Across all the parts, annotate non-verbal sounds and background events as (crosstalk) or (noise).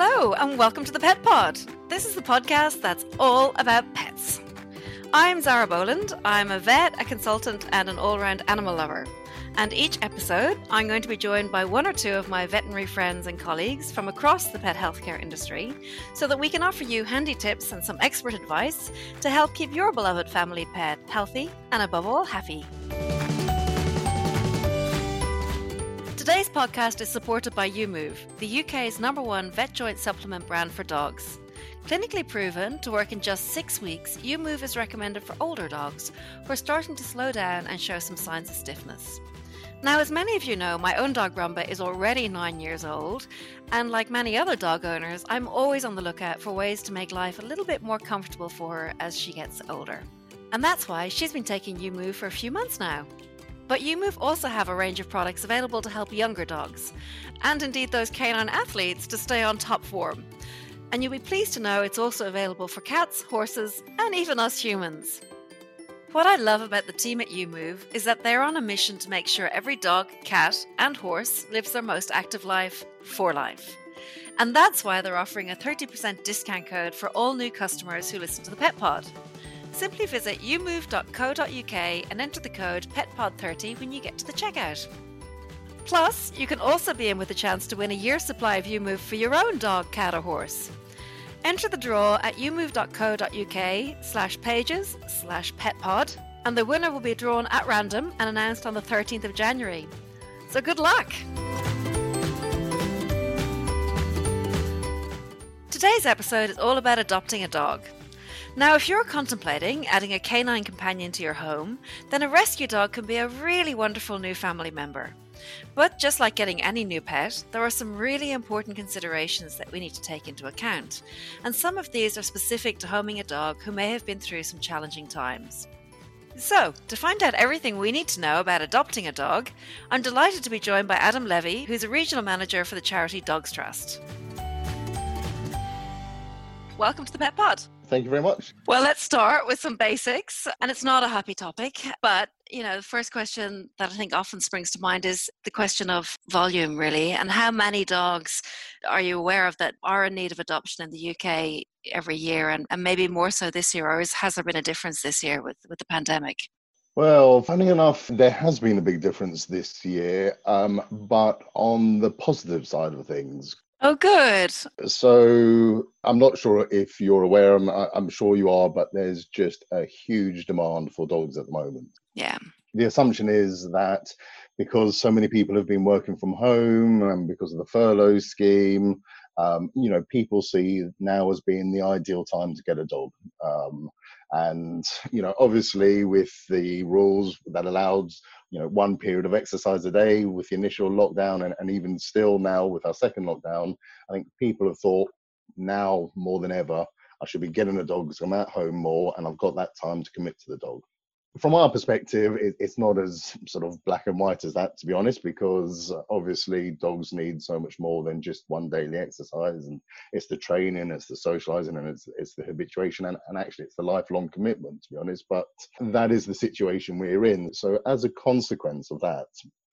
Hello, and welcome to the Pet Pod. This is the podcast that's all about pets. I'm Zara Boland. I'm a vet, a consultant, and an all round animal lover. And each episode, I'm going to be joined by one or two of my veterinary friends and colleagues from across the pet healthcare industry so that we can offer you handy tips and some expert advice to help keep your beloved family pet healthy and, above all, happy. Podcast is supported by YuMOVE, the UK's number one vet joint supplement brand for dogs. Clinically proven to work in just six weeks, YuMOVE is recommended for older dogs who are starting to slow down and show some signs of stiffness. Now, as many of you know, my own dog Rumba is already nine years old, and like many other dog owners, I'm always on the lookout for ways to make life a little bit more comfortable for her as she gets older. And that's why she's been taking YuMOVE for a few months now. But YuMOVE also have a range of products available to help younger dogs, and indeed those canine athletes to stay on top form. And you'll be pleased to know it's also available for cats, horses, and even us humans. What I love about the team at YuMOVE is that they're on a mission to make sure every dog, cat, and horse lives their most active life for life. And that's why they're offering a 30% discount code for all new customers who listen to the Pet Pod. Simply visit yumove.co.uk and enter the code PETPOD30 when you get to the checkout. Plus, you can also be in with a chance to win a year's supply of YuMOVE for your own dog, cat, or horse. Enter the draw at yumove.co.uk slash pages slash petpod, and the winner will be drawn at random and announced on the 13th of January. So good luck! Today's episode is all about adopting a dog. Now, if you're contemplating adding a canine companion to your home, then a rescue dog can be a really wonderful new family member. But just like getting any new pet, there are some really important considerations that we need to take into account, and some of these are specific to homing a dog who may have been through some challenging times. So, to find out everything we need to know about adopting a dog, I'm delighted to be joined by Adam Levy, who's a regional manager for the charity Dogs Trust. Welcome to the Pet Pod. Thank you very much. Well, let's start with some basics. And it's not a happy topic, but you know, the first question that I think often springs to mind is the question of volume, really, and how many dogs are you aware of that are in need of adoption in the UK every year, and, and maybe more so this year, or is, has there been a difference this year with, with the pandemic? Well, funny enough, there has been a big difference this year, um, but on the positive side of things, Oh, good. So I'm not sure if you're aware, I'm, I'm sure you are, but there's just a huge demand for dogs at the moment. Yeah. The assumption is that because so many people have been working from home and because of the furlough scheme, um, you know, people see now as being the ideal time to get a dog. Um, and, you know, obviously with the rules that allowed you know one period of exercise a day with the initial lockdown and, and even still now with our second lockdown i think people have thought now more than ever i should be getting a dog because i'm at home more and i've got that time to commit to the dog from our perspective, it, it's not as sort of black and white as that, to be honest, because obviously dogs need so much more than just one daily exercise, and it's the training, it's the socializing, and it's it's the habituation, and, and actually it's the lifelong commitment, to be honest. But that is the situation we're in. So as a consequence of that,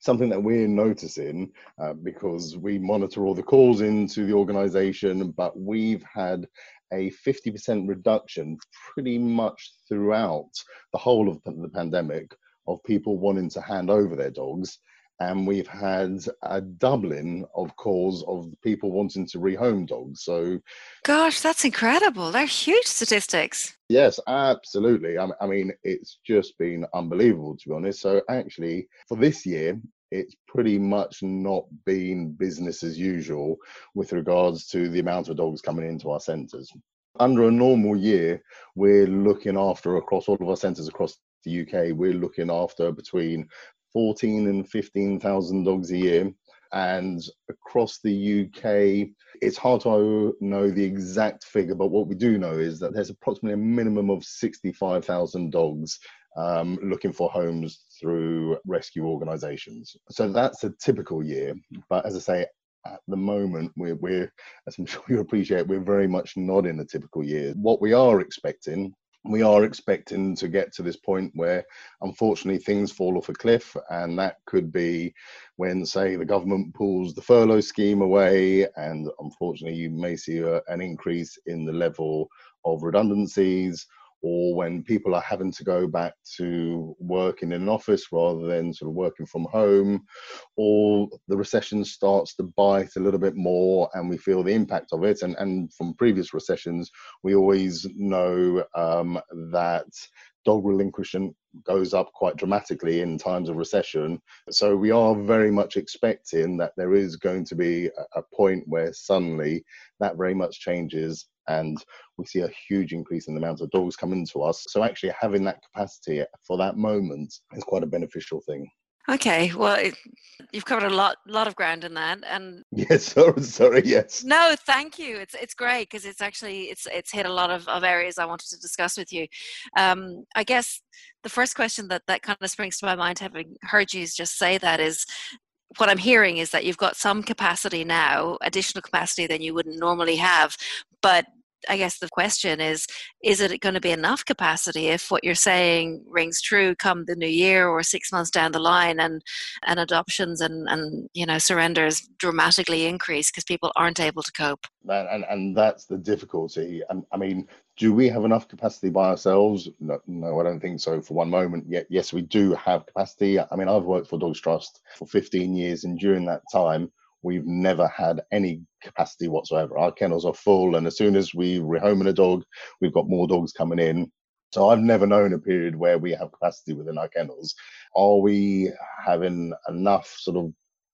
something that we're noticing uh, because we monitor all the calls into the organization, but we've had a 50% reduction pretty much throughout the whole of the pandemic of people wanting to hand over their dogs. and we've had a doubling of calls of people wanting to rehome dogs. So, gosh, that's incredible. They're huge statistics. Yes, absolutely. I mean, it's just been unbelievable, to be honest. So, actually, for this year, it's pretty much not been business as usual with regards to the amount of dogs coming into our centres. Under a normal year, we're looking after across all of our centres across the UK, we're looking after between 14 and 15,000 dogs a year. And across the UK, it's hard to know the exact figure, but what we do know is that there's approximately a minimum of 65,000 dogs um, looking for homes through rescue organisations. So that's a typical year. But as I say, at the moment, we're, we're, as I'm (laughs) sure you appreciate, we're very much not in a typical year. What we are expecting we are expecting to get to this point where unfortunately things fall off a cliff and that could be when say the government pulls the furlough scheme away and unfortunately you may see a, an increase in the level of redundancies or when people are having to go back to working in an office rather than sort of working from home, or the recession starts to bite a little bit more and we feel the impact of it. And, and from previous recessions, we always know um, that dog relinquishment goes up quite dramatically in times of recession. So we are very much expecting that there is going to be a, a point where suddenly that very much changes and we see a huge increase in the amount of dogs coming to us. So actually having that capacity for that moment is quite a beneficial thing. Okay, well, it, you've covered a lot, lot of ground in that, and (laughs) yes, sorry, sorry, yes. No, thank you. It's it's great because it's actually it's it's hit a lot of, of areas I wanted to discuss with you. Um, I guess the first question that that kind of springs to my mind, having heard you just say that, is what I'm hearing is that you've got some capacity now, additional capacity than you wouldn't normally have, but I guess the question is is it going to be enough capacity if what you're saying rings true come the new year or six months down the line and and adoptions and and you know surrenders dramatically increase because people aren't able to cope? And, and and that's the difficulty. And i mean do we have enough capacity by ourselves no, no i don't think so for one moment yet yes we do have capacity i mean i've worked for dogs trust for 15 years and during that time we've never had any capacity whatsoever. Our kennels are full, and as soon as we rehome a dog, we've got more dogs coming in. So I've never known a period where we have capacity within our kennels. Are we having enough sort of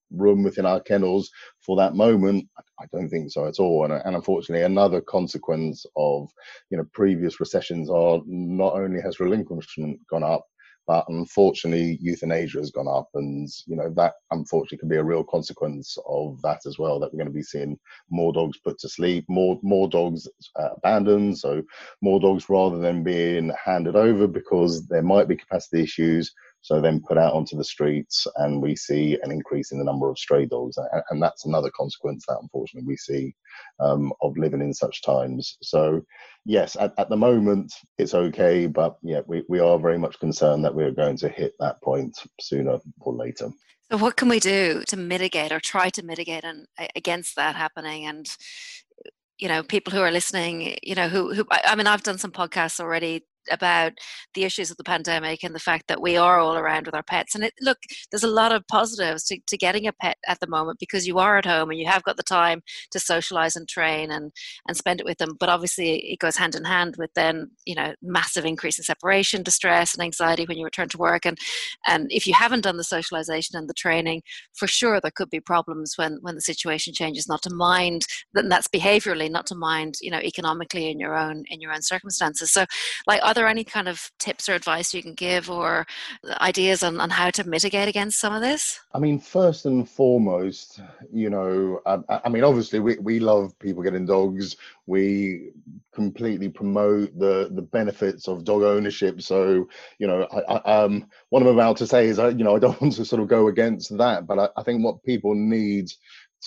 room within our kennels for that moment? I don't think so at all. And, and unfortunately, another consequence of you know previous recessions are not only has relinquishment gone up, but unfortunately, euthanasia has gone up, and you know that unfortunately can be a real consequence of that as well. That we're going to be seeing more dogs put to sleep, more more dogs uh, abandoned, so more dogs rather than being handed over because there might be capacity issues so then put out onto the streets and we see an increase in the number of stray dogs and, that's another consequence that unfortunately we see um, of living in such times. So yes at, at the moment it's okay but yeah we, we are very much concerned that we're going to hit that point sooner or later. So what can we do to mitigate or try to mitigate and against that happening? And you know people who are listening you know who who i mean i've done some podcasts already about the issues of the pandemic and the fact that we are all around with our pets. And it, look, there's a lot of positives to, to getting a pet at the moment because you are at home and you have got the time to socialize and train and, and spend it with them. But obviously, it goes hand in hand with then, you know, massive increase in separation, distress, and anxiety when you return to work. And, and if you haven't done the socialization and the training, for sure there could be problems when, when the situation changes, not to mind, and that's behaviorally, not to mind, you know, economically in your own, in your own circumstances. So, like, are there any kind of tips or advice you can give or ideas on, on how to mitigate against some of this? I mean, first and foremost, you know, I, I mean, obviously, we, we love people getting dogs. We completely promote the the benefits of dog ownership. So, you know, I, I, um, what I'm about to say is, I, you know, I don't (laughs) want to sort of go against that, but I, I think what people need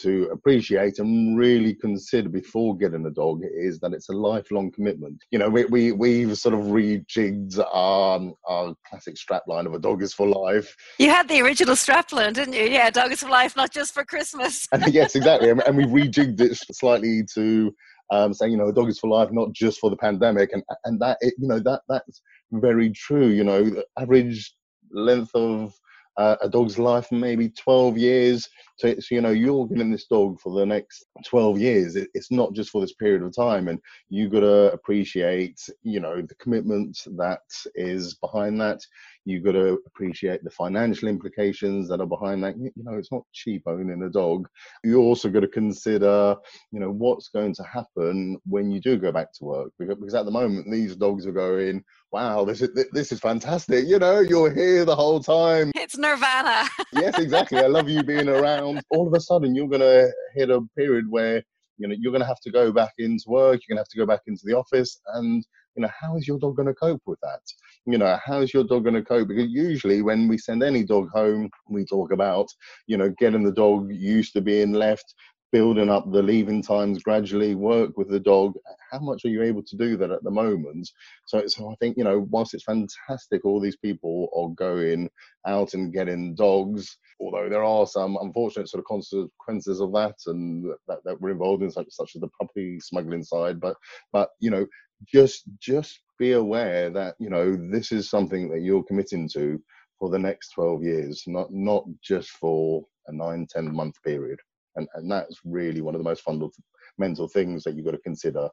to appreciate and really consider before getting a dog is that it's a lifelong commitment. You know, we, we, we've sort of rejigged our, our classic strapline of a dog is for life. You had the original strapline, didn't you? Yeah, dog is for life, not just for Christmas. and, yes, exactly. And, and we rejigged it slightly to um, saying, you know, a dog is for life, not just for the pandemic. And, and that, it, you know, that that's very true. You know, average length of uh, a dog's life maybe 12 years. So, so, you know, you're getting this dog for the next 12 years. It, it's not just for this period of time. And you got to appreciate, you know, the commitment that is behind that. You got to appreciate the financial implications that are behind that. You, know, it's not cheap owning a dog. You also got to consider, you know, what's going to happen when you do go back to work. Because, because at the moment, these dogs are going, wow, this is this is fantastic. You know, you're here the whole time. It's nirvana. (laughs) yes, exactly. I love you being around. All of a sudden, you're gonna hit a period where you know you're gonna have to go back into work. You're gonna have to go back into the office, and you know how is your dog gonna cope with that? You know, how is your dog gonna cope? Because usually when we send any dog home, we talk about you know getting the dog used to being left building up the leaving times gradually, work with the dog. How much are you able to do that at the moment? So, so I think you know, whilst it's fantastic, all these people are going out and getting dogs. Although there are some unfortunate sort of consequences of that, and that, that we're involved in, such, such as the puppy smuggling side. But, but you know, just just be aware that you know this is something that you're committing to for the next 12 years, not not just for a nine, 10 month period and and that's really one of the most fundamental things that you've got to consider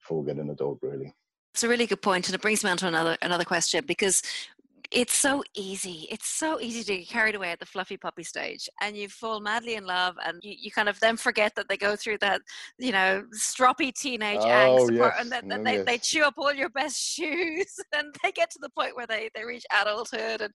before getting a dog really. It's a really good point and it brings me on to another another question because it's so easy. It's so easy to get carried away at the fluffy puppy stage and you fall madly in love and you, you kind of then forget that they go through that, you know, stroppy teenage oh, angst yes. and then, oh, they, yes. they chew up all your best shoes (laughs) and they get to the point where they, they reach adulthood and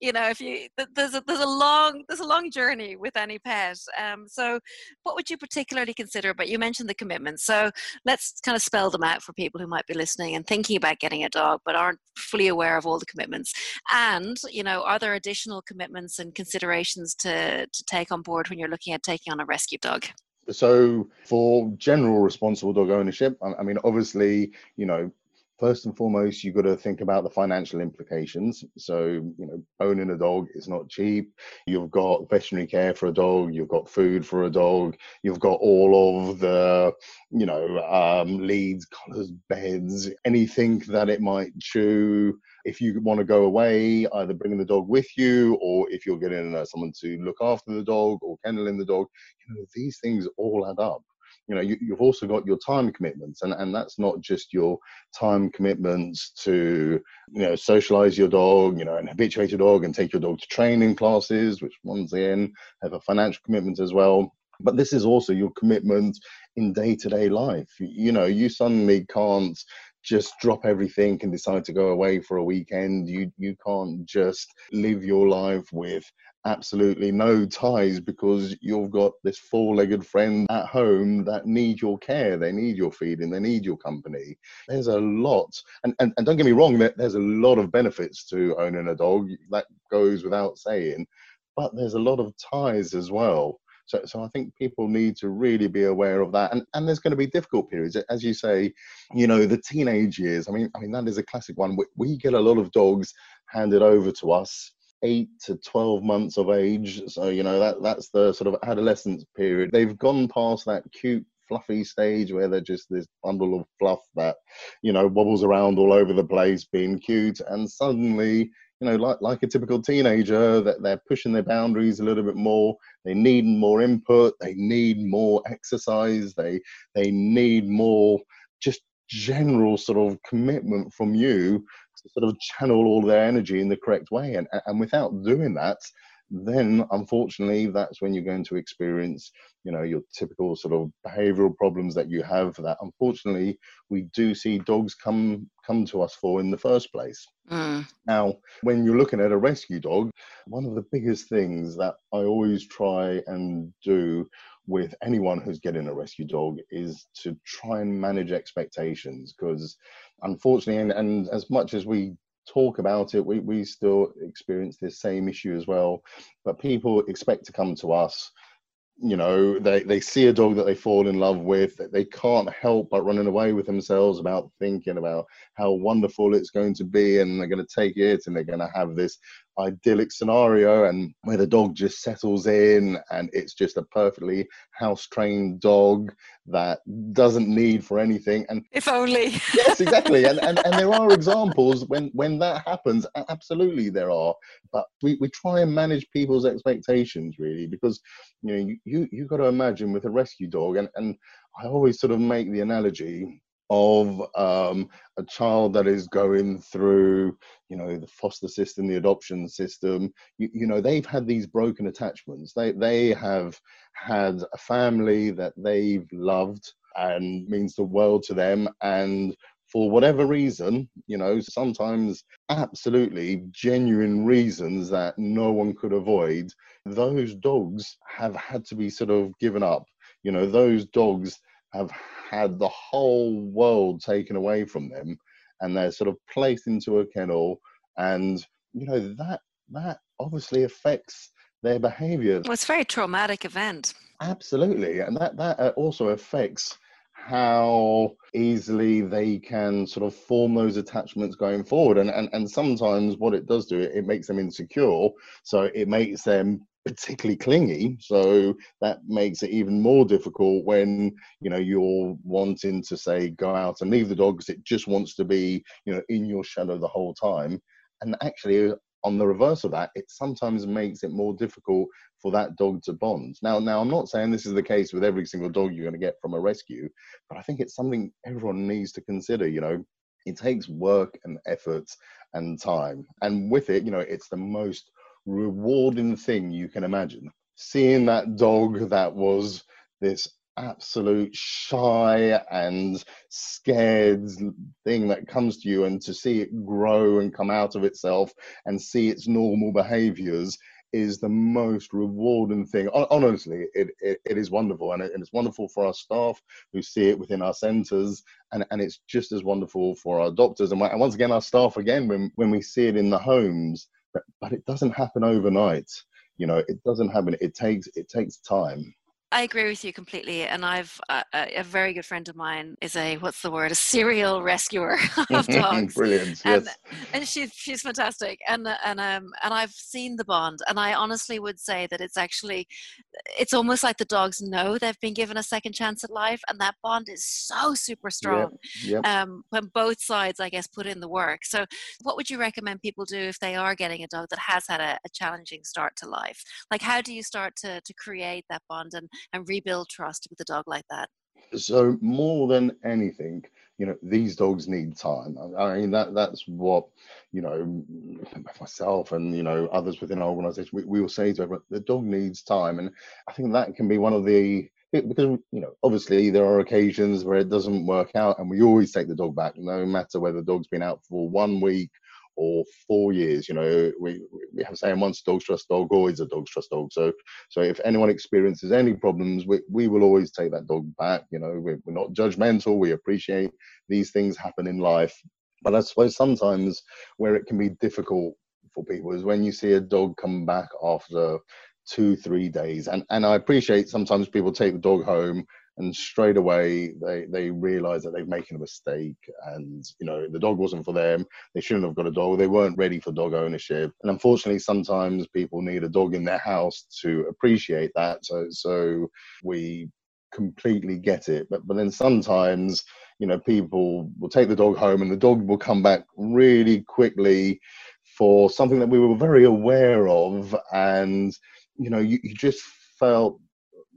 you know if you there's a there's a long there's a long journey with any pet. Um so what would you particularly consider but you mentioned the commitment. So let's kind of spell them out for people who might be listening and thinking about getting a dog but aren't fully aware of all the commitments and you know are there additional commitments and considerations to to take on board when you're looking at taking on a rescue dog? So for general responsible dog ownership i mean obviously you know first and foremost you've got to think about the financial implications. So you know owning a dog is not cheap. You've got veterinary care for a dog you've got food for a dog you've got all of the you know um, leads collars beds anything that it might chew if you want to go away either bringing the dog with you or if you're getting uh, someone to look after the dog or kenneling the dog you know these things all add up. You know you, have also got your time commitments and, and that's not just your time commitments to you know socialize your dog you know and habituate your dog and take your dog to training classes which once again have a financial commitment as well. But this is also your commitment in day-to-day life. You know you suddenly can't just drop everything and decide to go away for a weekend. You you can't just live your life with absolutely no ties because you've got this four-legged friend at home that need your care they need your feeding they need your company. There's a lot and, and, and don't get me wrong there's a lot of benefits to owning a dog that goes without saying but there's a lot of ties as well so, so I think people need to really be aware of that. And, and there's going to be difficult periods, as you say. You know, the teenage years. I mean, I mean that is a classic one. We, we get a lot of dogs handed over to us eight to 12 months of age. So, you know, that that's the sort of adolescence period. They've gone past that cute, fluffy stage where they're just this bundle of fluff that, you know, wobbles around all over the place being cute. And suddenly, you know, like, like a typical teenager, that they're pushing their boundaries a little bit more. They need more input. They need more exercise. They they need more just general sort of commitment from you to sort of channel all their energy in the correct way. And, and without doing that, then unfortunately that's when you're going to experience you know your typical sort of behavioral problems that you have that unfortunately we do see dogs come come to us for in the first place mm. now when you're looking at a rescue dog one of the biggest things that i always try and do with anyone who's getting a rescue dog is to try and manage expectations because unfortunately and, and as much as we talk about it. We, we still experience this same issue as well. But people expect to come to us. You know they, they see a dog that they fall in love with they can't help but running away with themselves about thinking about how wonderful it's going to be and they're going to take it and they're going to have this idyllic scenario and where the dog just settles in and it's just a perfectly house trained dog that doesn't need for anything and if only. Yes exactly. And, and and there are (laughs) examples when when that happens absolutely there are. But we, we try and manage people's expectations really because you know you you, you got to imagine with a rescue dog and and i always sort of make the analogy of um, a child that is going through, you know, the foster system, the adoption system. You, you, know, they've had these broken attachments. They they have had a family that they've loved and means the world to them, and for whatever reason, you know, sometimes absolutely genuine reasons that no one could avoid, those dogs have had to be sort of given up. You know, those dogs have had the whole world taken away from them and they're sort of placed into a kennel and you know that that obviously affects their behavior. Well, it's a very traumatic event. Absolutely. And that that uh, also affects how easily they can sort of form those attachments going forward. And and, and sometimes what it does do it, it makes them insecure. So it makes them particularly clingy so that makes it even more difficult when you know you're wanting to say go out and leave the dog because it just wants to be you know in your shadow the whole time. And actually on the reverse of that it sometimes makes it more difficult for that dog to bond. Now now i'm not saying this is the case with every single dog you're going to get from a rescue but i think it's something everyone needs to consider you know. It takes work and effort and time and with it you know it's the most rewarding thing you can imagine. Seeing that dog that was this absolute shy and scared thing that comes to you and to see it grow and come out of itself and see its normal behaviors is the most rewarding thing honestly it, it, it is wonderful and, it, and, it's wonderful for our staff who see it within our centers and, and it's just as wonderful for our doctors and, once again our staff again when, when we see it in the homes but, it doesn't happen overnight. You know it doesn't happen it takes it takes time I agree with you completely. And I've uh, a very good friend of mine is a what's the word a serial (laughs) rescuer of (laughs) dogs. Brilliant. And, yes. and she's she's fantastic. And and um and I've seen the bond. And I honestly would say that it's actually it's almost like the dogs know they've been given a second chance at life, and that bond is so super strong. Yep. Yep. Um, when both sides, I guess, put in the work. So, what would you recommend people do if they are getting a dog that has had a, a challenging start to life? Like, how do you start to to create that bond and and rebuild trust with a dog like that? So more than anything, you know, these dogs need time. I mean, that that's what, you know, myself and you know others within our organisation, we, we will say to everyone, the dog needs time, and I think that can be one of the because you know obviously there are occasions where it doesn't work out and we always take the dog back no matter whether the dog's been out for one week or four years. You know, we we have saying once dogs trust dog, always a dog's trust dog. So so if anyone experiences any problems, we we will always take that dog back. You know, we're, we're not judgmental. We appreciate these things happen in life. But I suppose sometimes where it can be difficult for people is when you see a dog come back after two, three days. And and I appreciate sometimes people take the dog home and straight away they they realize that they've making a mistake and you know the dog wasn't for them. They shouldn't have got a dog. They weren't ready for dog ownership. And unfortunately sometimes people need a dog in their house to appreciate that. So so we completely get it. But but then sometimes you know people will take the dog home and the dog will come back really quickly for something that we were very aware of. And you know you, you just felt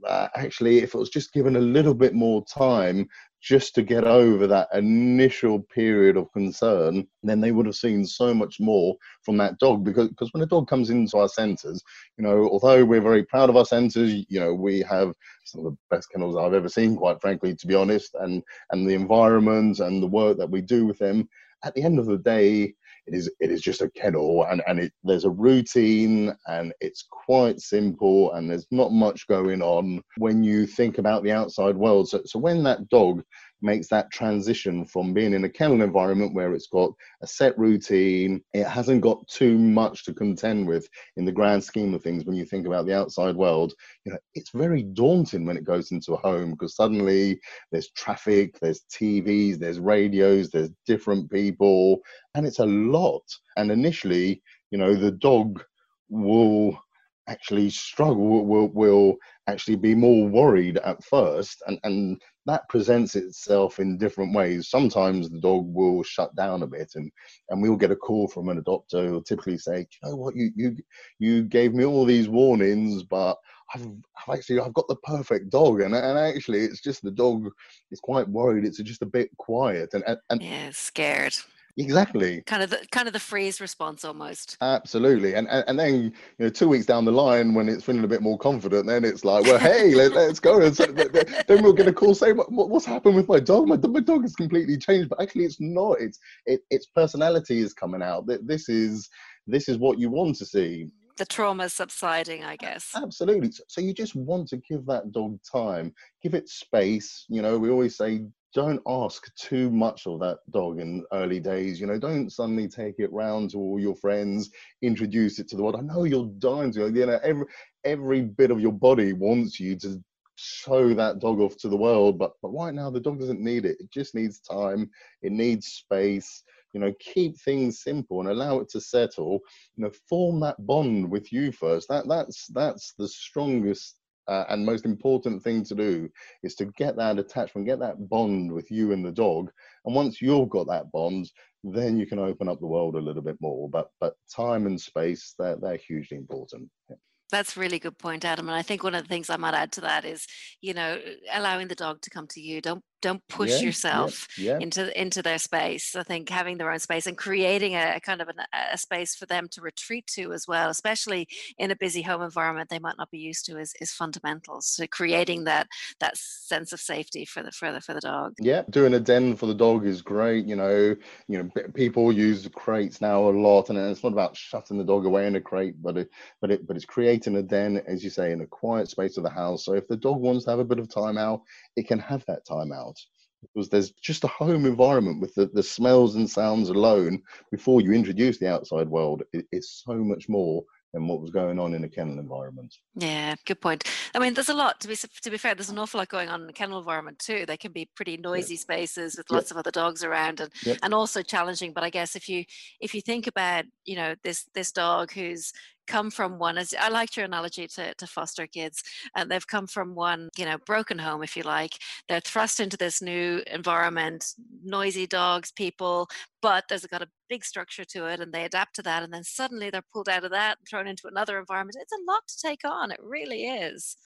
uh, actually, if it was just given a little bit more time just to get over that initial period of concern, then they would have seen so much more from that dog. Because because when a dog comes into our centres, you know, although we're very proud of our centres, you know, we have some of the best kennels I've ever seen, quite frankly, to be honest, and and the environment and the work that we do with them. At the end of the day, it is it is just a kennel and and it, there's a routine and it's quite simple and there's not much going on when you think about the outside world. So, so when that dog makes that transition from being in a kennel environment where it's got a set routine, it hasn't got too much to contend with in the grand scheme of things when you think about the outside world. You know, it's very daunting when it goes into a home because suddenly there's traffic, there's TVs, there's radios, there's different people, and it's a lot. And initially, you know the dog will actually struggle will will actually be more worried at first and and that presents itself in different ways. Sometimes the dog will shut down a bit and and we'll get a call from an adopter who'll typically say you know what? You you you gave me all these warnings but I've, I've actually I've got the perfect dog and and actually it's just the dog is quite worried. It's just a bit quiet and and, and yeah scared Exactly. Kind of the kind of the freeze response almost. Absolutely. And, and and then you know two weeks down the line when it's feeling a bit more confident, then it's like, well, hey, let, us go. And so, then we'll get a call saying, what, what's happened with my dog? My, my dog has completely changed. But actually, it's not. It's it, its personality is coming out. This is this is what you want to see the trauma subsiding, I guess. Absolutely. So you just want to give that dog time, give it space. You know, we always say don't ask too much of that dog in early days. You know, don't suddenly take it round to all your friends, introduce it to the world. I know you're dying to. You know, every every bit of your body wants you to show that dog off to the world, but but right now the dog doesn't need it. It just needs time. It needs space. You know, keep things simple and allow it to settle. You know, form that bond with you first. That that's that's the strongest uh, and most important thing to do is to get that attachment, get that bond with you and the dog. And once you've got that bond, then you can open up the world a little bit more. But but time and space, they're, they're hugely important. Yeah. That's really good point, Adam. And I think one of the things I might add to that is, you know, allowing the dog to come to you. Don't don't push yeah, yourself yeah, yeah. into into their space. I think having their own space and creating a, a kind of an, a space for them to retreat to as well, especially in a busy home environment they might not be used to, is, is fundamental. So creating that that sense of safety for the for the for the dog. Yeah, doing a den for the dog is great. You know, you know, people use crates now a lot, and it's not about shutting the dog away in a crate, but it but it but it's creating a den, as you say, in a quiet space of the house. So if the dog wants to have a bit of time out, it can have that time out because there's just a home environment with the, the smells and sounds alone before you introduce the outside world it, it's so much more than what was going on in a kennel environment. Yeah, good point. I mean, there's a lot to be to be fair. There's an awful lot going on in the kennel environment too. They can be pretty noisy spaces with lots of other dogs around, and yep. and also challenging. But I guess if you if you think about you know this this dog who's come from one as i liked your analogy to, to foster kids and they've come from one you know broken home if you like. They're thrust into this new environment noisy dogs people but there's got a big structure to it and they adapt to that and then suddenly they're pulled out of that and thrown into another environment. It's a lot to take on it really is.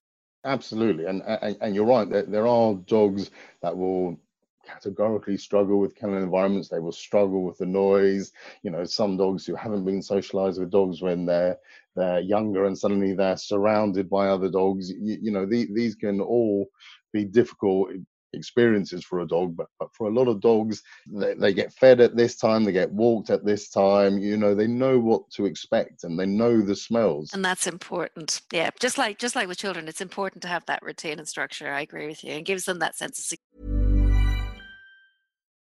Absolutely and and, and you're right there, there are dogs that will categorically struggle with kennel environments. They will struggle with the noise. You know, some dogs who haven't been socialized with dogs when they're they're younger and suddenly they're surrounded by other dogs. You, you know, the, these can all be difficult experiences for a dog but, but for a lot of dogs they, they get fed at this time they get walked at this time you know they know what to expect and they know the smells and that's important yeah just like just like with children it's important to have that routine and structure i agree with you and gives them that sense of security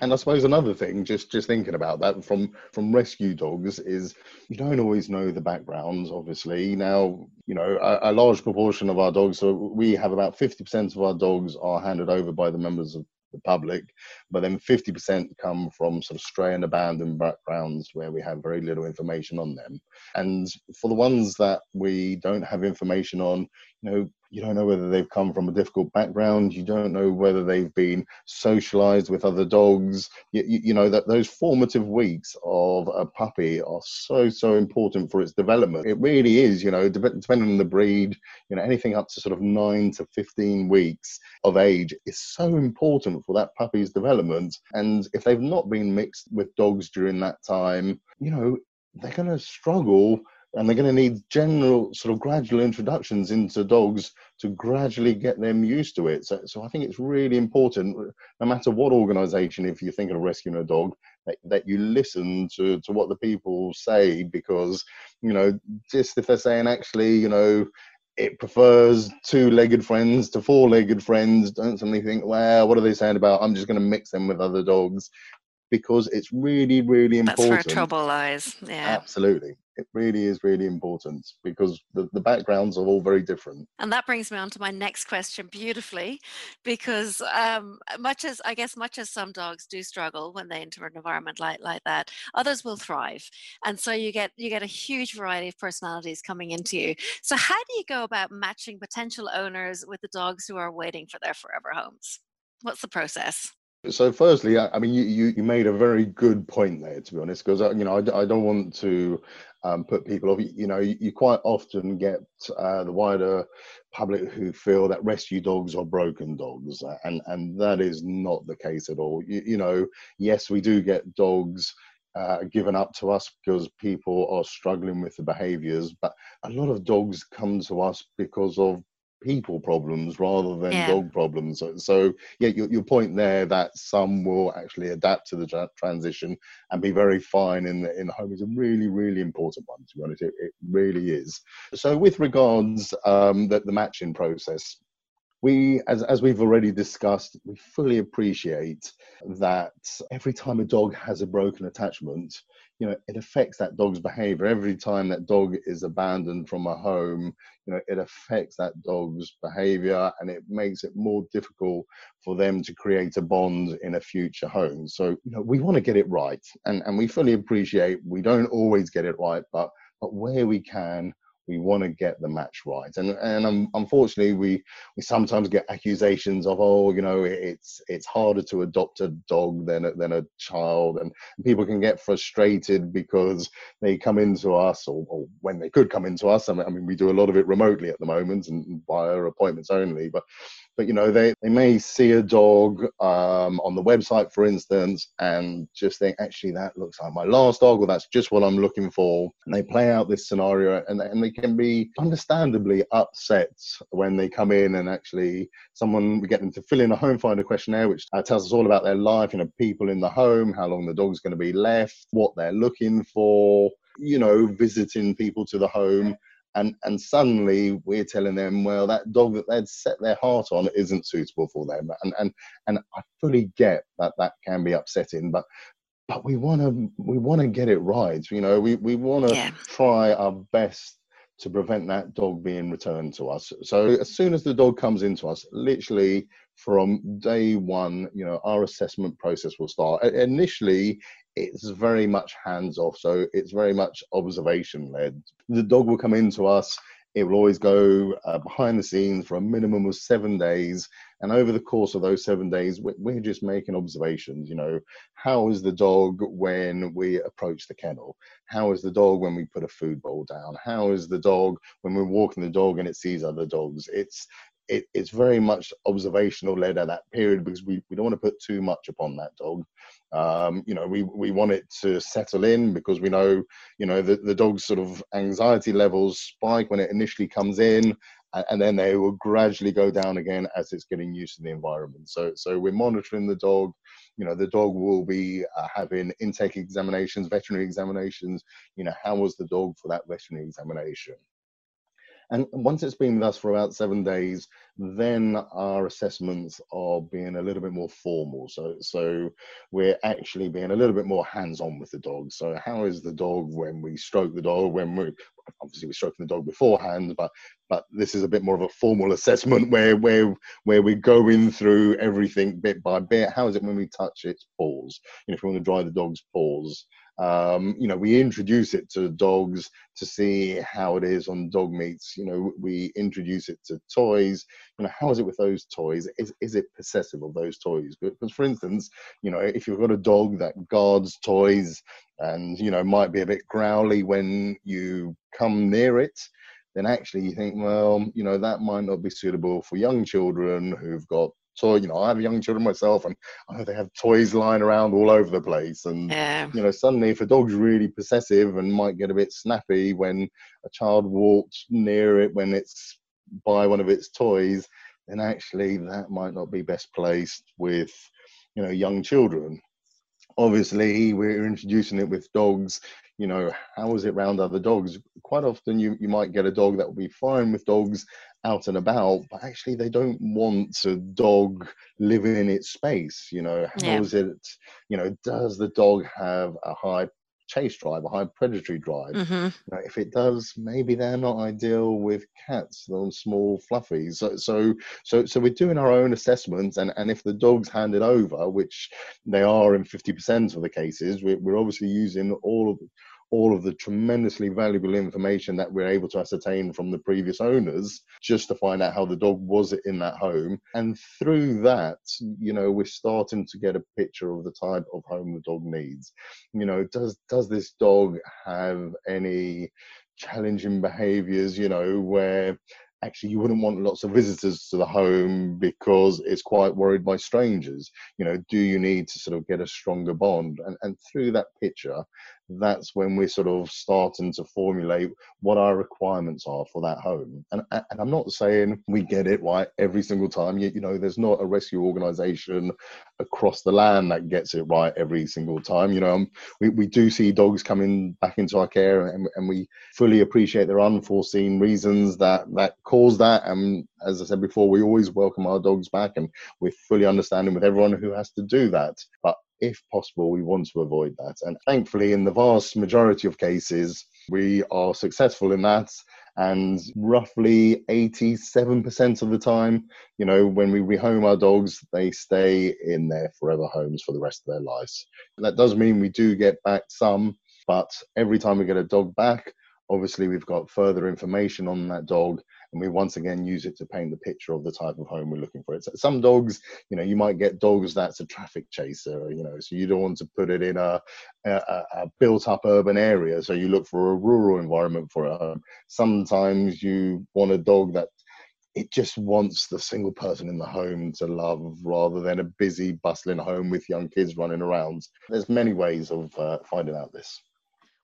And I suppose another thing, just just thinking about that from from rescue dogs, is you don't always know the backgrounds. Obviously, now you know a, a large proportion of our dogs. So we have about fifty percent of our dogs are handed over by the members of the public, but then 50% come from sort of stray and abandoned backgrounds where we have very little information on them. And for the ones that we don't have information on, you know, you don't know whether they've come from a difficult background. You don't know whether they've been socialized with other dogs. You, you, you, know that those formative weeks of a puppy are so so important for its development. It really is. You know, depending on the breed, you know, anything up to sort of nine to fifteen weeks of age is so important for that puppy's development. And if they've not been mixed with dogs during that time, you know, they're going to struggle and they're going to need general sort of gradual introductions into dogs to gradually get them used to it. So, so i think it's really important no matter what organization if you're thinking of rescuing a dog that, that you listen to, to what the people say because you know just if they're saying actually you know it prefers two-legged friends to four-legged friends don't suddenly think well what are they saying about i'm just going to mix them with other dogs? Because it's really really important that's where trouble lies. Yeah. Absolutely it really is really important because the, the backgrounds are all very different. And that brings me on to my next question beautifully, because um, much as I guess much as some dogs do struggle when they enter an environment like like that, others will thrive, and so you get you get a huge variety of personalities coming into you. So how do you go about matching potential owners with the dogs who are waiting for their forever homes? What's the process? So, firstly, I, mean, you, you, you made a very good point there, to be honest, because uh, you know I, I don't want to um, put people off. You know, you, you quite often get uh, the wider public who feel that rescue dogs are broken dogs, uh, and and that is not the case at all. You, you know, yes, we do get dogs. Uh, given up to us because people are struggling with the behaviors, but a lot of dogs come to us because of people problems rather than yeah. dog problems. So, so yeah, your, your point there that some will actually adapt to the tra- transition and be very fine in the, in the home is a really, really important one, to be honest. It, it really is. So with regards um, the, the matching process, we as, as we've already discussed we fully appreciate that every time a dog has a broken attachment you know it affects that dog's behavior. Every time that dog is abandoned from a home you know it affects that dog's behavior and it makes it more difficult for them to create a bond in a future home. So you know we want to get it right and and we fully appreciate we don't always get it right but but where we can we want to get the match right. And and um, unfortunately we we sometimes get accusations of oh you know it's it's harder to adopt a dog than a, than a child. And people can get frustrated because they come into us or, or when they could come into us. I mean, I mean we do a lot of it remotely at the moment and via appointments only but but you know they, they may see a dog um, on the website for instance and just think actually that looks like my last dog or that's just what i'm looking for. And they play out this scenario and, and they can be understandably upset when they come in and actually someone we get them to fill in a home finder questionnaire which uh, tells us all about their life you know people in the home how long the dog's going to be left what they're looking for you know visiting people to the home and and suddenly we're telling them well that dog that they'd set their heart on isn't suitable for them. And and and i fully get that that can be upsetting but but we want to we want to get it right you know? We we want to yeah. try our best to prevent that dog being returned to us. So as soon as the dog comes into us literally from day one you know our assessment process will start. Initially it's very much hands off. So it's very much observation led. The dog will come into us. It will always go uh, behind the scenes for a minimum of seven days. And over the course of those seven days, we're just making observations. You know, how is the dog when we approach the kennel? How is the dog when we put a food bowl down? How is the dog when we're walking the dog and it sees other dogs? It's it, it's very much observational led at that period because we, we don't want to put too much upon that dog. Um, you know, we, we want it to settle in because we know, you know, the, the dog's sort of anxiety levels spike when it initially comes in and, and then they will gradually go down again as it's getting used to the environment. So, so we're monitoring the dog. You know, the dog will be uh, having intake examinations, veterinary examinations. You know, how was the dog for that veterinary examination? And once it's been with us for about seven days, then our assessments are being a little bit more formal. So, so we're actually being a little bit more hands-on with the dog. So, how is the dog when we stroke the dog? When we obviously we're stroking the dog beforehand, but but this is a bit more of a formal assessment where where where we're going through everything bit by bit. How is it when we touch its paws? You know, if we want to dry the dog's paws, um, you know, we introduce it to dogs to see how it is on dog meets. You know, we introduce it to toys. You know, how is it with those toys? Is is it possessive of those toys? Because, for instance, you know, if you've got a dog that guards toys and you know might be a bit growly when you come near it, then actually you think, well, you know, that might not be suitable for young children who've got toy. You know, I have young children myself, and I know they have toys lying around all over the place. And Yeah. you know, suddenly if a dog's really possessive and might get a bit snappy when a child walks near it when it's by one of its toys, then actually that might not be best placed with you know young children. Obviously, we're introducing it with dogs. You know, how is it around other dogs? Quite often, you, you might get a dog that will be fine with dogs out and about, but actually they don't want a dog living in its space. You know, how Yeah. is it? You know, does the dog have a high chase drive, a high predatory drive? hmm You know, if it does, maybe they're not ideal with cats, those small fluffies. So, so, so, so we're doing our own assessments, and and if the dog's handed over, which they are in fifty percent of the cases, we're, we're obviously using all of all of the tremendously valuable information that we're able to ascertain from the previous owners just to find out how the dog was in that home. And through that you know we're starting to get a picture of the type of home the dog needs. You know does does this dog have any challenging behaviors you know where actually you wouldn't want lots of visitors to the home because it's quite worried by strangers? You know do you need to sort of get a stronger bond? And and through that picture that's when we're sort of starting to formulate what our requirements are for that home. And and i'm not saying we get it right every single time. You, you know there's not a rescue organization across the land that gets it right every single time. You know um, we, we do see dogs coming back into our care and, and we fully appreciate there are unforeseen reasons that that cause that. And as i said before we always welcome our dogs back and we're fully understanding with everyone who has to do that. But if possible we want to avoid that. And thankfully in the vast majority of cases we are successful in that. And roughly 87% of the time you know when we rehome our dogs they stay in their forever homes for the rest of their lives. That does mean we do get back some but every time we get a dog back obviously we've got further information on that dog and we once again use it to paint the picture of the type of home we're looking for. It's some dogs you know you might get dogs that's a traffic chaser you know so you don't want to put it in a, a, a built up urban area so you look for a rural environment for a home. Sometimes you want a dog that it just wants the single person in the home to love rather than a busy bustling home with young kids running around. There's many ways of uh, finding out this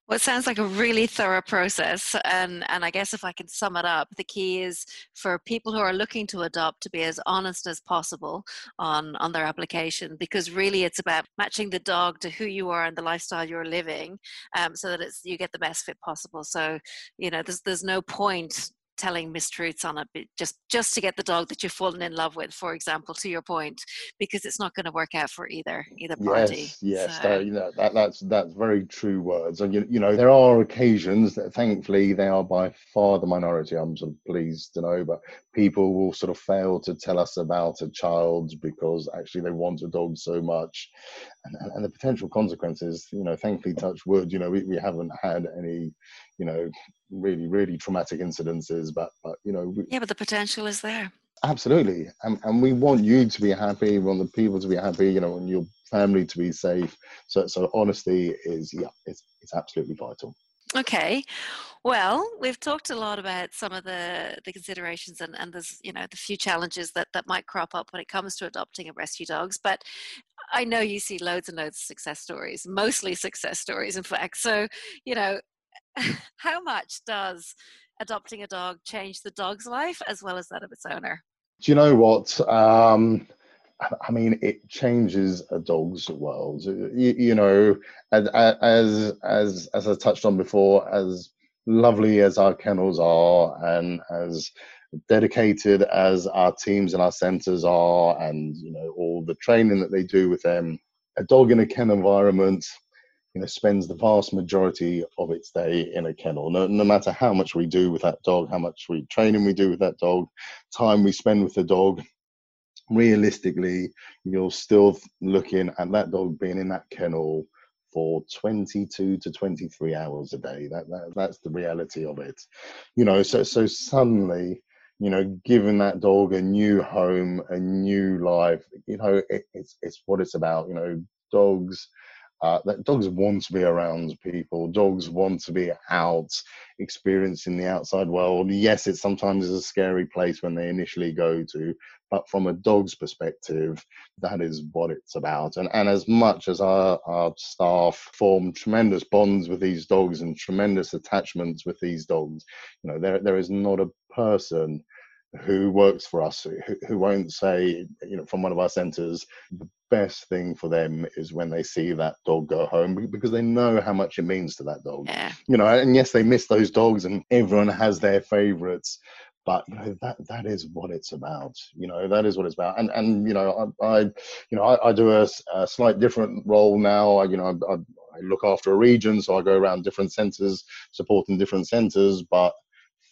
Well, it sounds like a really thorough process, and and I guess if I can sum it up, the key is for people who are looking to adopt to be as honest as possible on on their application, because really it's about matching the dog to who you are and the lifestyle you're living, um, so that it's you get the best fit possible. So, you know, there's there's no point telling mistruths on it just just to get the dog that you've fallen in love with for example to your point because it's not going to work out for either either party Yes, yes, So- that, you know, that, that's that's very true words. And you, you know, there are occasions that, thankfully, they are by far the minority. I'm sort of pleased to know, but people will sort of fail to tell us about a child because actually they want a dog so much, and, and, and the potential consequences. You know, thankfully, touch wood. You know, we, we haven't had any, you know, really really traumatic incidences, but but you know, we, yeah but the potential is there Absolutely, and, and we want you to be happy. We want the people to be happy. You know, and your family to be safe. So, so honesty is yeah, it's it's absolutely vital. Okay. Well, we've talked a lot about some of the, the considerations and, and there's, you know, the few challenges that, that might crop up when it comes to adopting and rescue dogs. But I know you see loads and loads of success stories, mostly success stories, in fact. So, you know, (laughs) how much does adopting a dog change the dog's life as well as that of its owner? Do you know what? Um, I mean, it changes a dog's world. You, you know, as as as as I touched on before, as lovely as our kennels are and as dedicated as our teams and our centers are and you know all the training that they do with them a dog in a kennel environment you know spends the vast majority of its day in a kennel. No, no matter how much we do with that dog how much we training we do with that dog time we spend with the dog realistically you're still looking at that dog being in that kennel for 22 to 23 hours a day. That, that that's the reality of it. You know so so suddenly you know giving that dog a new home a new life you know it, it's it's what it's about. You know dogs uh, that dogs want to be around people. Dogs want to be out, experiencing the outside world. Yes, it sometimes is a scary place when they initially go to, but from a dog's perspective, that is what it's about. And and as much as our, our staff form tremendous bonds with these dogs and tremendous attachments with these dogs, you know, there there is not a person who works for us who, who won't say, you know, from one of our centres, the best thing for them is when they see that dog go home because they know how much it means to that dog. Yeah. You know, and yes, they miss those dogs, and everyone has their favourites. But you know that that is what it's about. You know that is what it's about. And and you know I, I you know I, I do a, a, slight different role now. I, you know I, I look after a region, so I go around different centres, supporting different centres. But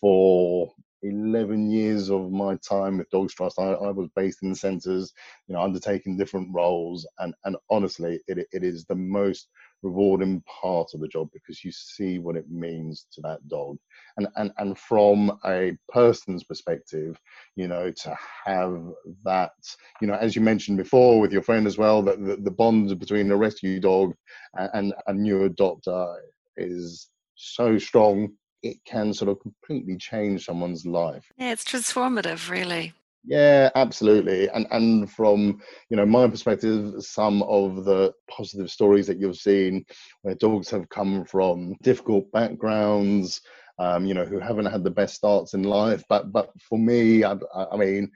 for 11 years of my time with Dogs Trust, I, I was based in the centres, you know, undertaking different roles. And, and honestly, it, it is the most rewarding part of the job because you see what it means to that dog. And, and, and from a person's perspective, you know, to have that, you know, as you mentioned before with your friend as well, that the, the bond between a rescue dog and, and a new adopter is so strong it can sort of completely change someone's life. Yeah, it's transformative, really. Yeah, absolutely. And and from you know my perspective, some of the positive stories that you've seen where dogs have come from difficult backgrounds, um, you know, who haven't had the best starts in life. But but for me, I, I mean,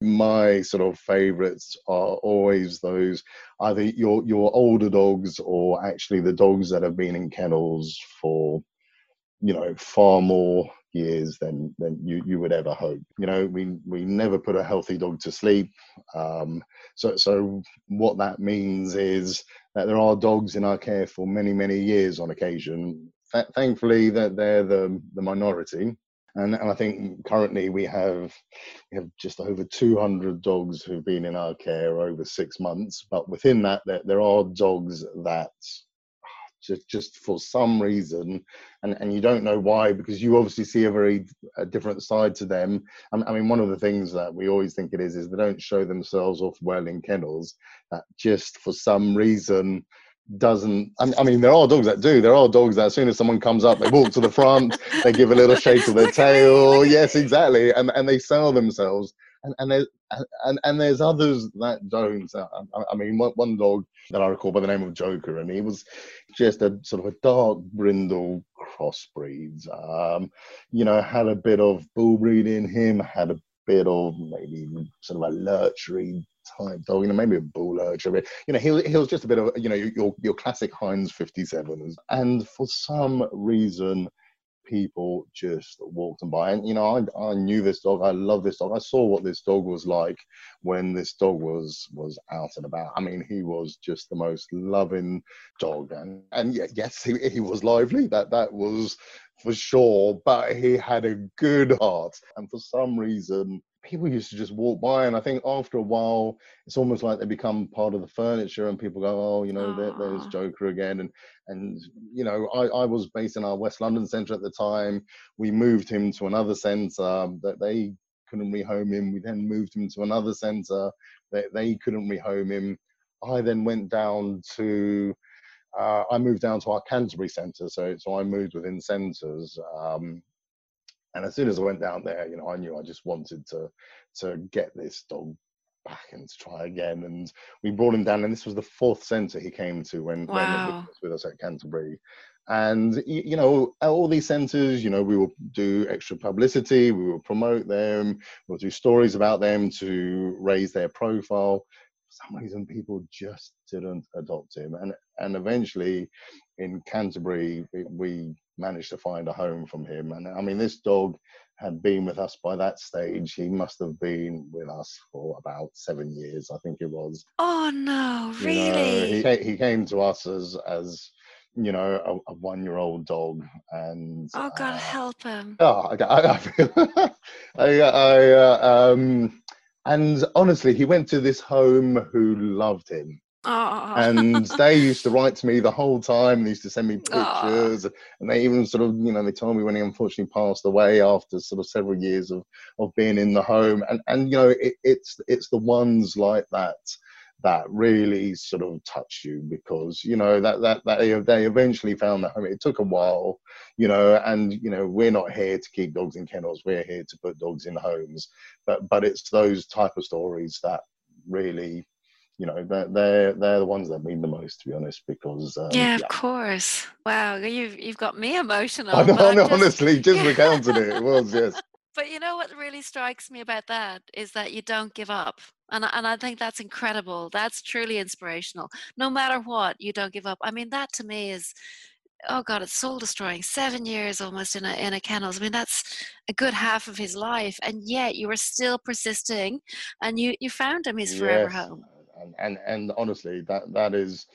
my sort of favourites are always those either your your older dogs or actually the dogs that have been in kennels for you know far more years than than you you would ever hope. You know we we never put a healthy dog to sleep. Um, so so what that means is that there are dogs in our care for many many years on occasion. Th- thankfully that they're the the minority. And, and I think currently we have we have just over 200 dogs who've been in our care over six months. But within that, there, there are dogs that just just for some reason and and you don't know why because you obviously see a very a different side to them. I, mean one of the things that we always think it is is they don't show themselves off well in kennels. That just for some reason doesn't I mean there are dogs that do. There are dogs that as soon as someone comes up they walk to the front they give a little shake of their (laughs) tail. yes exactly. And and they sell themselves and and there's and, and there's others that don't. I, I mean, one, one dog that I recall by the name of Joker, and he was just a sort of a dark brindle crossbreed. Um, you know, had a bit of bull breed in him, had a bit of maybe sort of a lurchery type dog, you know, maybe a bull lurcher. You know, he, he was just a bit of, you know, your, your classic Heinz 57s. And for some reason, people just walked on by. And you know, I, I knew this dog. I love this dog. I saw what this dog was like when this dog was was out and about. I mean, he was just the most loving dog, and and yes, he, he was lively. That that was for sure. But he had a good heart, and for some reason, people used to just walk by and i think after a while it's almost like they become part of the furniture and people go oh you know there, there's joker again and and you know I, I was based in our west london centre at the time. We moved him to another centre that they couldn't rehome him. We then moved him to another centre that they, they couldn't rehome him. I then went down to uh, I moved down to our Canterbury centre, so so I moved within centres, um, and as soon as I went down there, you know, I knew I just wanted to to get this dog back and to try again. And we brought him down, and this was the fourth centre he came to when, wow. when he was with us at Canterbury. And you know, all these centres, you know, we will do extra publicity, we will promote them, we'll do stories about them to raise their profile. For some reason, people just didn't adopt him, and and eventually, in Canterbury, we, we managed to find a home from him. And I mean, this dog had been with us by that stage. He must have been with us for about seven years, I think it was. Oh no, You really? know, he, he came to us as as you know a, a one year old dog, and oh God, uh, help him. Oh, I, I, I feel, (laughs) I, I uh, um, and honestly, he went to this home who loved him, Oh. and they used to write to me the whole time. They used to send me Aw. (laughs) Ah. pictures, and they even sort of, you know, they told me when he unfortunately passed away after sort of several years of of being in the home, and and you know, it, it's it's the ones like that that really sort of touch you because you know that that that they, they eventually found that home. It took a while, you know, and you know we're not here to keep dogs in kennels. We're here to put dogs in homes, but but it's those type of stories that really you know they're they're, they're the ones that mean the most to be honest because um, yeah, of course. Wow, you've you've got me emotional. I know, but I'm know, just- honestly just (laughs) recounting it it was yes (laughs) But you know what really strikes me about that is that you don't give up. And I, and I think that's incredible. That's truly inspirational. No matter what, you don't give up. I mean, that to me is oh god, it's soul destroying. 7 years almost in a in a kennels. I mean, that's a good half of his life and yet you were still persisting and you you found him his forever Yes. home. And, and and honestly that that is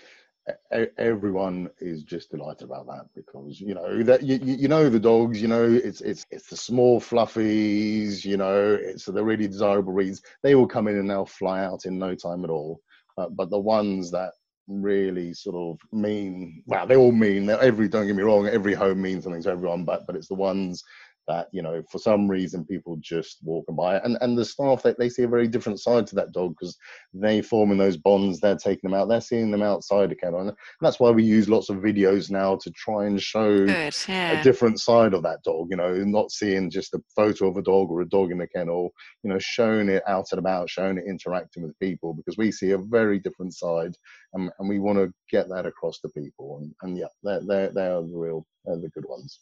everyone is just delighted about that because you know that you, you know the dogs you know it's it's it's the small fluffies you know it's the really desirable breeds. They will come in and they'll fly out in no time at all. But but the ones that really sort of mean well they all mean every don't get me wrong every home means something to everyone but but it's the ones that you know for some reason people just walk and by and and the staff they, they see a very different side to that dog because they forming those bonds they're taking them out they're seeing them outside the kennel and that's why we use lots of videos now to try and show Good. Yeah. a different side of that dog you know not seeing just a photo of a dog or a dog in the kennel you know showing it out and about showing it interacting with people because we see a very different side and, and we want to get that across to people and, and yeah they're, they're, they're the real they're the good ones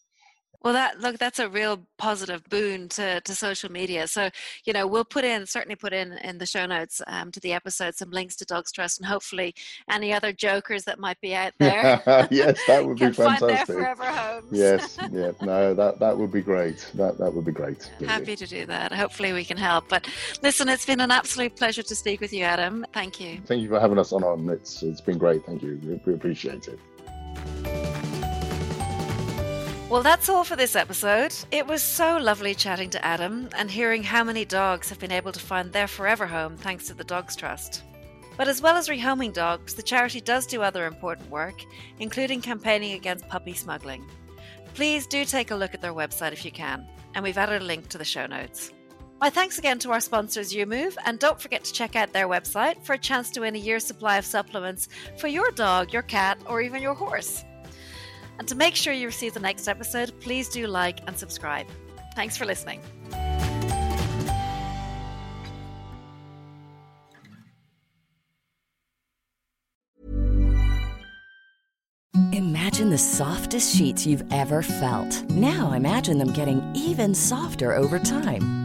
Well, that look, that's a real positive boon to, to social media. So, you know, we'll put in certainly put in in the show notes um, to the episode some links to Dogs Trust, and hopefully any other jokers that might be out there. (laughs) yes that would (laughs) be can find their fantastic yes (laughs) yeah no that that would be great that that would be great really. Happy to do that. Hopefully, we can help. But listen, it's been an absolute pleasure to speak with you, Adam. Thank you. thank you for having us on on it's it's been great thank you we, we appreciate it Well, that's all for this episode. It was so lovely chatting to Adam and hearing how many dogs have been able to find their forever home thanks to the Dogs Trust. But as well as rehoming dogs, the charity does do other important work, including campaigning against puppy smuggling. Please do take a look at their website if you can, and we've added a link to the show notes. My thanks again to our sponsors, YuMOVE, and don't forget to check out their website for a chance to win a year's supply of supplements for your dog, your cat, or even your horse. And to make sure you receive the next episode, please do like and subscribe. Thanks for listening. Imagine the softest sheets you've ever felt. Now imagine them getting even softer over time.